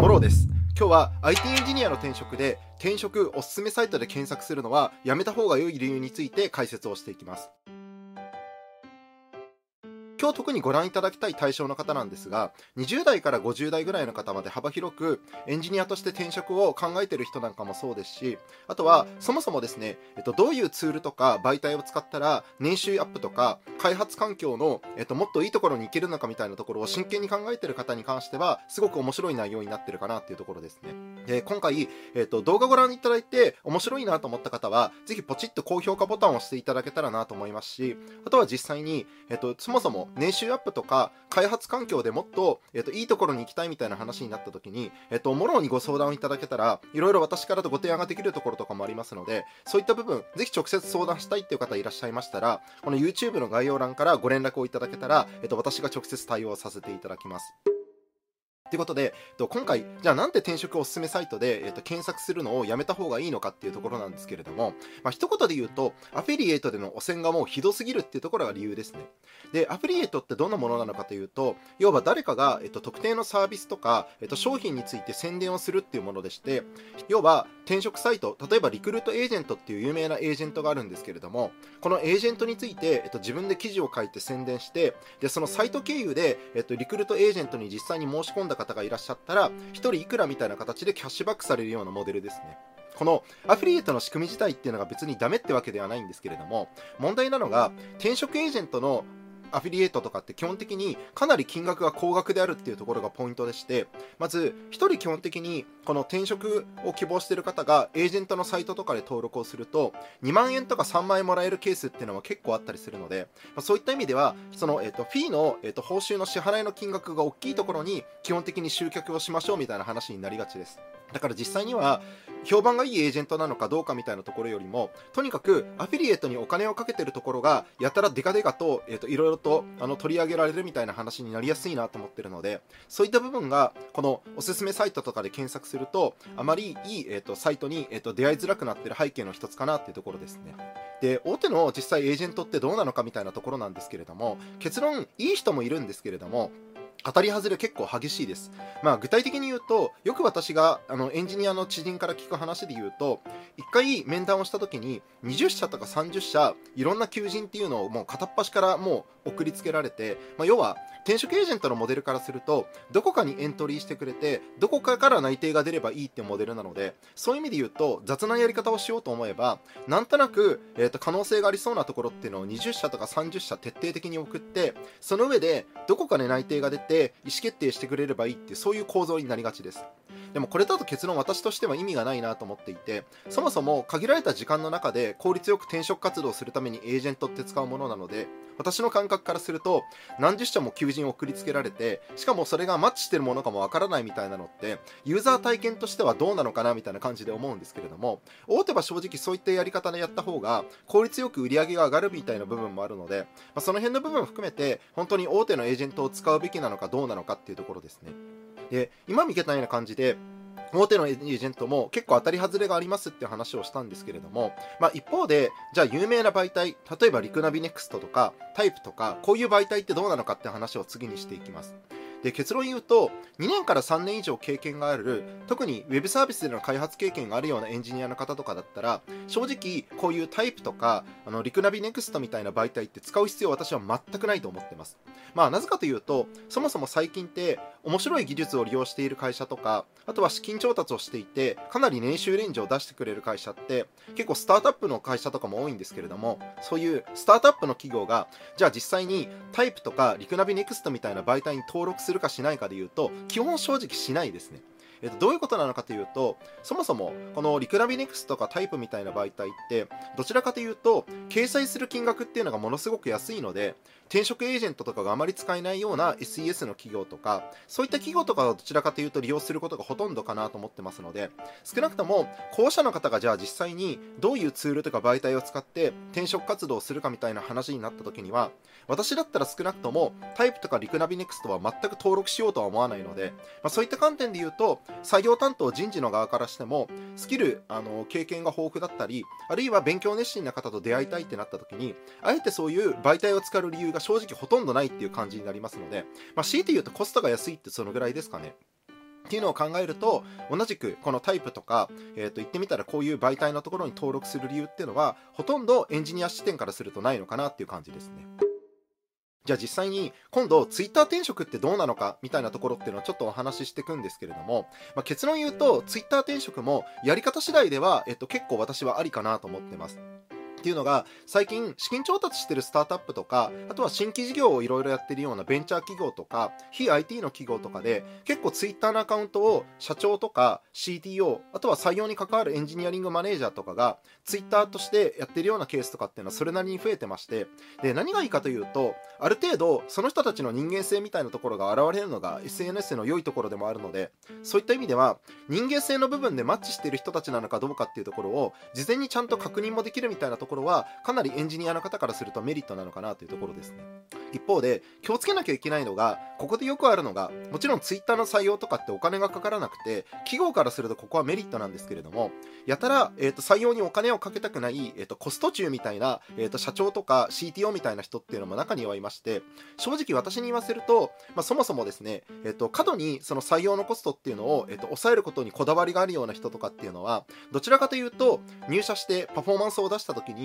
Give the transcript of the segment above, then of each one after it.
モローです。今日は IT エンジニアの転職で転職おすすめサイトで検索するのはやめた方が良い理由について解説をしていきます。今日特にご覧いただきたい対象の方なんですが20代から50代ぐらいの方まで幅広くエンジニアとして転職を考えている人なんかもそうですしあとはそもそもですね、えっと、どういうツールとか媒体を使ったら年収アップとか開発環境の、えっと、もっといいところに行けるのかみたいなところを真剣に考えている方に関してはすごく面白い内容になってるかなっていうところですね。で今回、えっと、動画ご覧いただいて面白いなと思った方はぜひポチッと高評価ボタンを押していただけたらなと思いますしあとは実際に、えっと、そもそも年収アップとか開発環境でもっと,、えっといいところに行きたいみたいな話になった時に、えっと、もろにご相談をいただけたらいろいろ私からとご提案ができるところとかもありますのでそういった部分ぜひ直接相談したいっていう方いらっしゃいましたらこの YouTube の概要欄からご連絡をいただけたら、えっと、私が直接対応させていただきます。ということで、今回、じゃあなんで転職おすすめサイトで、えっと、検索するのをやめた方がいいのかっていうところなんですけれども、まあ、一言で言うと、アフィリエイトでの汚染がもうひどすぎるっていうところが理由ですね。で、アフィリエイトってどんなものなのかというと、要は誰かが、えっと、特定のサービスとか、えっと、商品について宣伝をするっていうものでして、要は転職サイト、例えばリクルートエージェントっていう有名なエージェントがあるんですけれども、このエージェントについて、えっと、自分で記事を書いて宣伝して、で、そのサイト経由で、えっと、リクルートエージェントに実際に申し込んだ方がいらっしゃったら、1人いくらみたいな形でキャッシュバックされるようなモデルですね。このアフィリエイトの仕組み自体っていうのが別にダメってわけではないんですけれども、問題なのが転職エージェントのアフィリエイトとかって基本的にかなり金額が高額であるっていうところがポイントでしてまず1人基本的にこの転職を希望している方がエージェントのサイトとかで登録をすると2万円とか3万円もらえるケースっていうのは結構あったりするので、まあ、そういった意味ではその、えーと、フィーの、えーと報酬の支払いの金額が大きいところに基本的に集客をしましょうみたいな話になりがちです。だから実際には評判がいいエージェントなのかどうかみたいなところよりもとにかくアフィリエイトにお金をかけてるところがやたらデカデカと,、えーと、いろいろとあの取り上げられるみたいな話になりやすいなと思ってるのでそういった部分がこのおすすめサイトとかで検索するとあまりいい、えーと、サイトに、えーと出会いづらくなってる背景の一つかなっていうところですね。で大手の実際エージェントってどうなのかみたいなところなんですけれども結論いい人もいるんですけれども当たり外れ結構激しいです。まあ具体的に言うと、よく私があのエンジニアの知人から聞く話で言うと、一回面談をした時に20社とか30社、いろんな求人っていうのをもう片っ端からもう送りつけられて、まあ、要は転職エージェントのモデルからすると、どこかにエントリーしてくれて、どこかから内定が出ればいいっていうモデルなので、そういう意味で言うと、雑なやり方をしようと思えば、なんとなく、えー、と可能性がありそうなところっていうのを20社とか30社徹底的に送って、その上で、どこかで内定が出て、意思決定してくれればいいって、そういう構造になりがちです。でもこれだと結論私としては意味がないなと思っていてそもそも限られた時間の中で効率よく転職活動するためにエージェントって使うものなので私の感覚からすると何十社も求人を送りつけられてしかもそれがマッチしてるものかもわからないみたいなのってユーザー体験としてはどうなのかなみたいな感じで思うんですけれども大手は正直そういったやり方でやった方が効率よく売り上げが上がるみたいな部分もあるので、まあ、その辺の部分を含めて本当に大手のエージェントを使うべきなのかどうなのかっていうところですね。で今見けたような感じで大手のエージェントも結構当たり外れがありますって話をしたんですけれども、まあ、一方でじゃあ有名な媒体例えばリクナビネクストとかタイプとかこういう媒体ってどうなのかって話を次にしていきます。で結論言うと2年から3年以上経験がある特に Web サービスでの開発経験があるようなエンジニアの方とかだったら正直こういうタイプとかあのリクナビネクストみたいな媒体って使う必要は私は全くないと思ってます。まあなぜかというとそもそも最近って面白い技術を利用している会社とかあとは資金調達をしていてかなり年収レンジを出してくれる会社って結構スタートアップの会社とかも多いんですけれどもそういうスタートアップの企業がじゃあ実際にタイプとかリクナビネクストみたいな媒体に登録するかしないかでいうと基本正直しないですね。えっと、どういうことなのかというとそもそもこのリクラビネクスとかタイプみたいな媒体ってどちらかというと掲載する金額っていうのがものすごく安いので転職エージェントとかがあまり使えないような SES の企業とかそういった企業とかはどちらかというと利用することがほとんどかなと思ってますので少なくとも候補者の方がじゃあ実際にどういうツールとか媒体を使って転職活動をするかみたいな話になった時には私だったら少なくともタイプとかリクナビネクストは全く登録しようとは思わないので、まあ、そういった観点で言うと作業担当人事の側からしてもスキルあの経験が豊富だったりあるいは勉強熱心な方と出会いたいってなった時にあえてそういう媒体を使う理由が正直ほとんどないっていう感じになりますので、まあ、強いて言うとコストが安いってそのぐらいですかね。っていうのを考えると同じくこのタイプとか、えー、と言ってみたらこういう媒体のところに登録する理由っていうのはほとんどエンジニア視点からするとないのかなっていう感じですね。じゃあ実際に今度ツイッター転職ってどうなのかみたいなところっていうのをちょっとお話ししていくんですけれども、まあ、結論言うとツイッター転職もやり方次第では、えっと、結構私はありかなと思ってます。っていうのが最近資金調達してるスタートアップとかあとは新規事業をいろいろやってるようなベンチャー企業とか非 IT の企業とかで結構 Twitter のアカウントを社長とか CTO あとは採用に関わるエンジニアリングマネージャーとかが Twitter としてやってるようなケースとかっていうのはそれなりに増えてましてで何がいいかというとある程度その人たちの人間性みたいなところが現れるのが SNS の良いところでもあるのでそういった意味では人間性の部分でマッチしてる人たちなのかどうかっていうところを事前にちゃんと確認もできるみたいなところころはかなりエンジニアの方からするとメリットなのかなというところですね。一方で気をつけなきゃいけないのがここでよくあるのがもちろん Twitter の採用とかってお金がかからなくて企業からするとここはメリットなんですけれどもやたら、えーと、採用にお金をかけたくない、えーと、コスト中みたいな、えーと、社長とか CTO みたいな人っていうのも中にはいまして正直私に言わせると、まあ、そもそもですね、えー、と過度にその採用のコストっていうのを、えー、と抑えることにこだわりがあるような人とかっていうのはどちらかというと入社してパフォーマンスを出した時に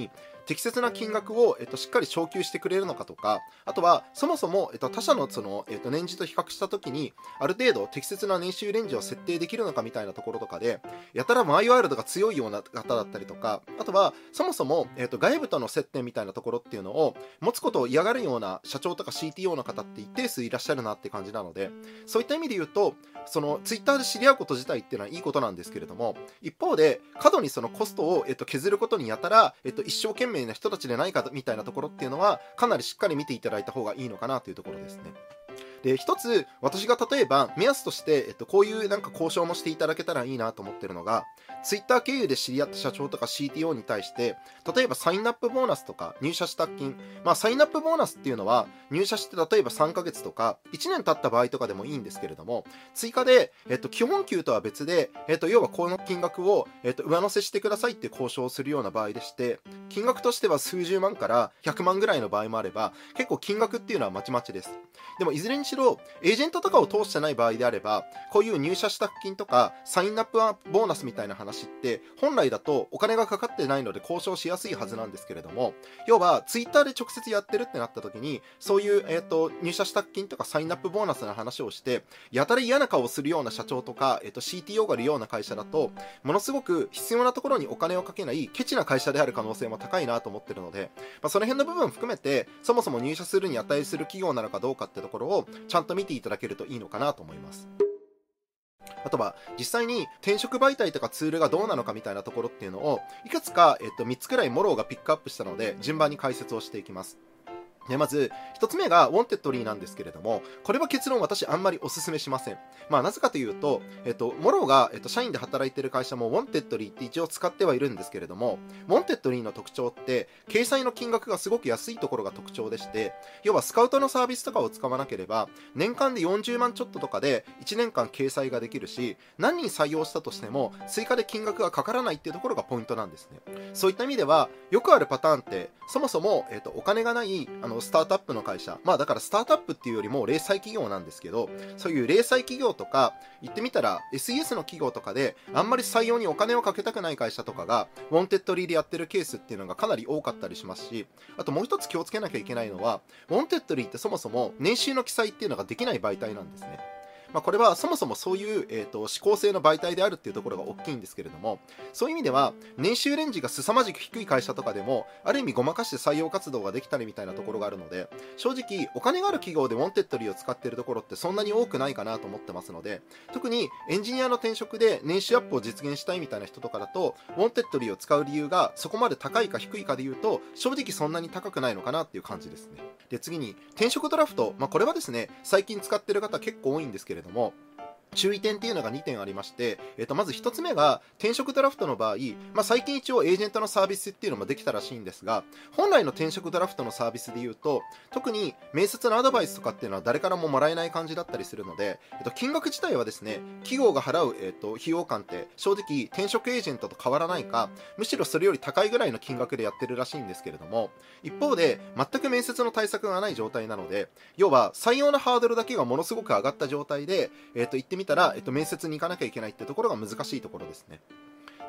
適切な金額を、えっと、しっかり昇給してくれるのかとか、あとは、そもそも、えっと、他社のその、えっと、年次と比較したときに、ある程度適切な年収レンジを設定できるのかみたいなところとかで、やたらマイワイルドが強いような方だったりとか、あとは、そもそも、えっと、外部との接点みたいなところっていうのを持つことを嫌がるような社長とか CTO の方って一定数いらっしゃるなって感じなので、そういった意味で言うと、その、ツイッターで知り合うこと自体っていうのはいいことなんですけれども、一方で、過度にそのコストを、えっと、削ることにやたら、えっと、一生懸命な人たちでないかみたいなところっていうのはかなりしっかり見ていただいた方がいいのかなというところですね。で一つ私が例えば目安として、えっと、こういうなんか交渉もしていただけたらいいなと思ってるのが Twitter 経由で知り合った社長とか CTO に対して例えばサインアップボーナスとか入社した金。まあサインアップボーナスっていうのは入社して例えば3ヶ月とか1年経った場合とかでもいいんですけれども追加で、えっと、基本給とは別で、えっと、要はこの金額を、えっと、上乗せしてくださいって交渉をするような場合でして金額としては数十万から100万ぐらいの場合もあれば結構金額っていうのはまちまちです。でもいずれにしろエージェントとかを通してない場合であればこういう入社した金とかサインアップボーナスみたいな話って本来だとお金がかかってないので交渉しやすいはずなんですけれども要はツイッターで直接やってるってなった時にそういう、えーと、入社した金とかサインアップボーナスの話をしてやたら嫌な顔をするような社長とか、えーと、CTO がいるような会社だとものすごく必要なところにお金をかけないケチな会社である可能性も高いなと思ってるので、まあ、その辺の部分含めてそもそも入社するに値する企業なのかどうかってところをちゃんと見ていただけるといいのかなと思います。あとは実際に転職媒体とかツールがどうなのかみたいなところっていうのをいくつか、えっと、3つくらいモローがピックアップしたので順番に解説をしていきます。でまず1つ目がウォンテッドリーなんですけれどもこれは結論私あんまりおすすめしません。まあなぜかというと、えっと、モローが、えっと、社員で働いてる会社もウォンテッドリーって一応使ってはいるんですけれどもウォンテッドリーの特徴って掲載の金額がすごく安いところが特徴でして要はスカウトのサービスとかを使わなければ年間で40万ちょっととかで1年間掲載ができるし何人採用したとしても追加で金額がかからないっていうところがポイントなんですね。そういった意味ではよくあるパターンってそもそも、えっと、お金がないあのスタートアップの会社、まあだからスタートアップっていうよりも零細企業なんですけど、そういう零細企業とか、言ってみたら SES の企業とかで、あんまり採用にお金をかけたくない会社とかが、ウォンテッドリーでやってるケースっていうのがかなり多かったりしますし、あともう一つ気をつけなきゃいけないのは、ウォンテッドリーってそもそも年収の記載っていうのができない媒体なんですね。まあ、これはそもそもそういう、えーと、志向性の媒体であるっていうところが大きいんですけれどもそういう意味では年収レンジが凄まじく低い会社とかでもある意味ごまかして採用活動ができたりみたいなところがあるので正直お金がある企業でウォンテッドリーを使っているところってそんなに多くないかなと思ってますので特にエンジニアの転職で年収アップを実現したいみたいな人とかだとウォンテッドリーを使う理由がそこまで高いか低いかで言うと正直そんなに高くないのかなっていう感じですね。で次に転職ドラフト、まあ、これはですね最近使ってる方結構多いんですけれども注意点っていうのが2点ありまして、えー、とまず1つ目が転職ドラフトの場合、まあ、最近一応エージェントのサービスっていうのもできたらしいんですが本来の転職ドラフトのサービスで言うと特に面接のアドバイスとかっていうのは誰からももらえない感じだったりするので、えー、と金額自体はですね企業が払う、えー、と費用感って正直転職エージェントと変わらないかむしろそれより高いぐらいの金額でやってるらしいんですけれども一方で全く面接の対策がない状態なので要は採用のハードルだけがものすごく上がった状態で、えー、と言ってみたら、えっと、面接に行かなきゃいけないってところが難しいところですね。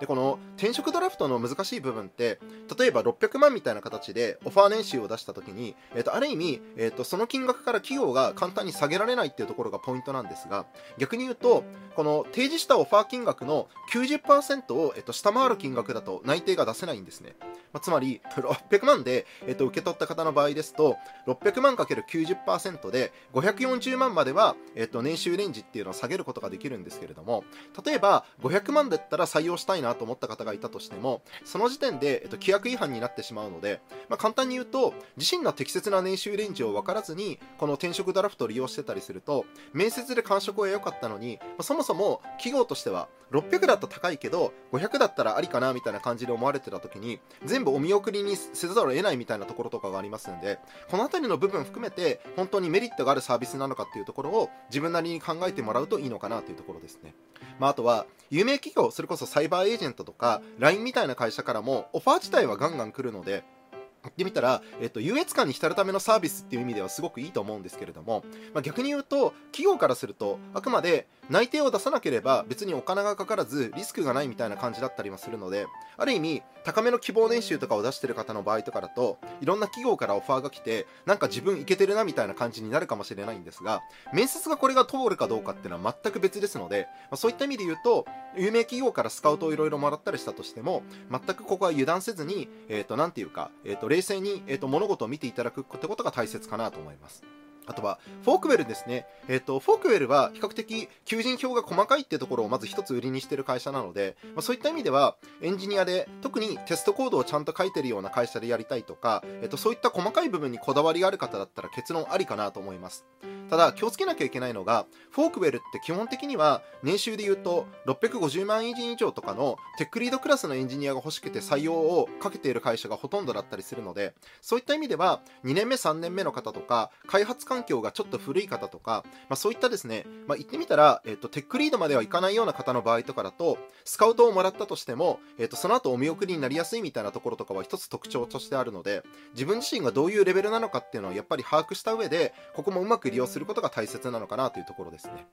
でこの転職ドラフトの難しい部分って例えば600万みたいな形でオファー年収を出した時に、えー、とある意味、えー、とその金額から企業が簡単に下げられないっていうところがポイントなんですが逆に言うとこの提示したオファー金額の90%を、えー、と下回る金額だと内定が出せないんですね、まあ、つまり600万で、えー、と受け取った方の場合ですと600万 ×90% で540万までは、えー、と年収レンジっていうのを下げることができるんですけれども例えば500万だったら採用したいななと思った方がいたとしても、その時点で、えっと、規約違反になってしまうので、まあ、簡単に言うと、自身の適切な年収レンジを分からずに、この転職ドラフトを利用してたりすると、面接で感触は良かったのに、まあ、そもそも企業としては、600だと高いけど、500だったらありかなみたいな感じで思われてた時に、全部お見送りにせざるを得ないみたいなところとかがありますんで、この辺りの部分含めて、本当にメリットがあるサービスなのかっていうところを自分なりに考えてもらうといいのかなというところですね。まあ、あとは、有名企業、それこそサイバーエージェントとか、LINE みたいな会社からも、オファー自体はガンガン来るので、言ってみたら、えっと、優越感に浸るためのサービスっていう意味ではすごくいいと思うんですけれども、まあ、逆に言うと、企業からすると、あくまで内定を出さなければ別にお金がかからずリスクがないみたいな感じだったりもするので、ある意味、高めの希望年収とかを出してる方の場合とかだと、いろんな企業からオファーが来て、なんか自分いけてるなみたいな感じになるかもしれないんですが、面接がこれが通るかどうかっていうのは全く別ですので、まあ、そういった意味で言うと、有名企業からスカウトをいろいろもらったりしたとしても、全くここは油断せずに、え、ー、と、ていうか、え、ー、と、冷静に、えっ、ー、と、物事を見ていただくってことが大切かなと思います。あとは、フォークウェルですね。えっ、ー、と、フォークウェルは比較的求人票が細かいっていうところをまず一つ売りにしてる会社なので、まあ、そういった意味では、エンジニアで特にテストコードをちゃんと書いてるような会社でやりたいとか、えっ、ー、と、そういった細かい部分にこだわりがある方だったら結論ありかなと思います。ただ、気をつけなきゃいけないのが、フォークウェルって基本的には年収で言うと650万円以上とかのテックリードクラスのエンジニアが欲しくて採用をかけている会社がほとんどだったりするので、そういった意味では2年目3年目の方とか、開発環境がちょっと古い方とか、まあ、そういったですね、まあ、言ってみたら、えっと、テックリードまではいかないような方の場合とかだと、スカウトをもらったとしても、えっと、その後お見送りになりやすいみたいなところとかは一つ特徴としてあるので、自分自身がどういうレベルなのかっていうのをやっぱり把握した上で、ここもうまく利用することが大切なのかなというところですね。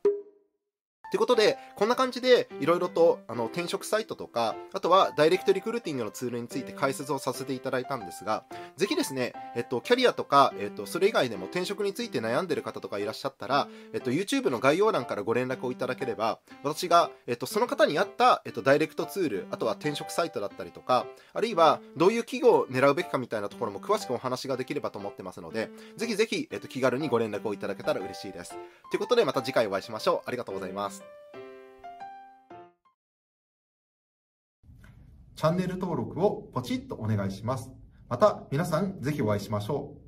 ということで、こんな感じでいろいろとあの転職サイトとか、あとはダイレクトリクルーティングのツールについて解説をさせていただいたんですが、ぜひですね、えっと、キャリアとか、えっと、それ以外でも転職について悩んでる方とかいらっしゃったら、えっと、YouTube の概要欄からご連絡をいただければ、私が、えっと、その方に合った、えっと、ダイレクトツール、あとは転職サイトだったりとか、あるいはどういう企業を狙うべきかみたいなところも詳しくお話ができればと思ってますので、ぜひぜひ、えっと、気軽にご連絡をいただけたら嬉しいです。ということで、また次回お会いしましょう。ありがとうございます。チャンネル登録をポチッとお願いします。また皆さんぜひお会いしましょう。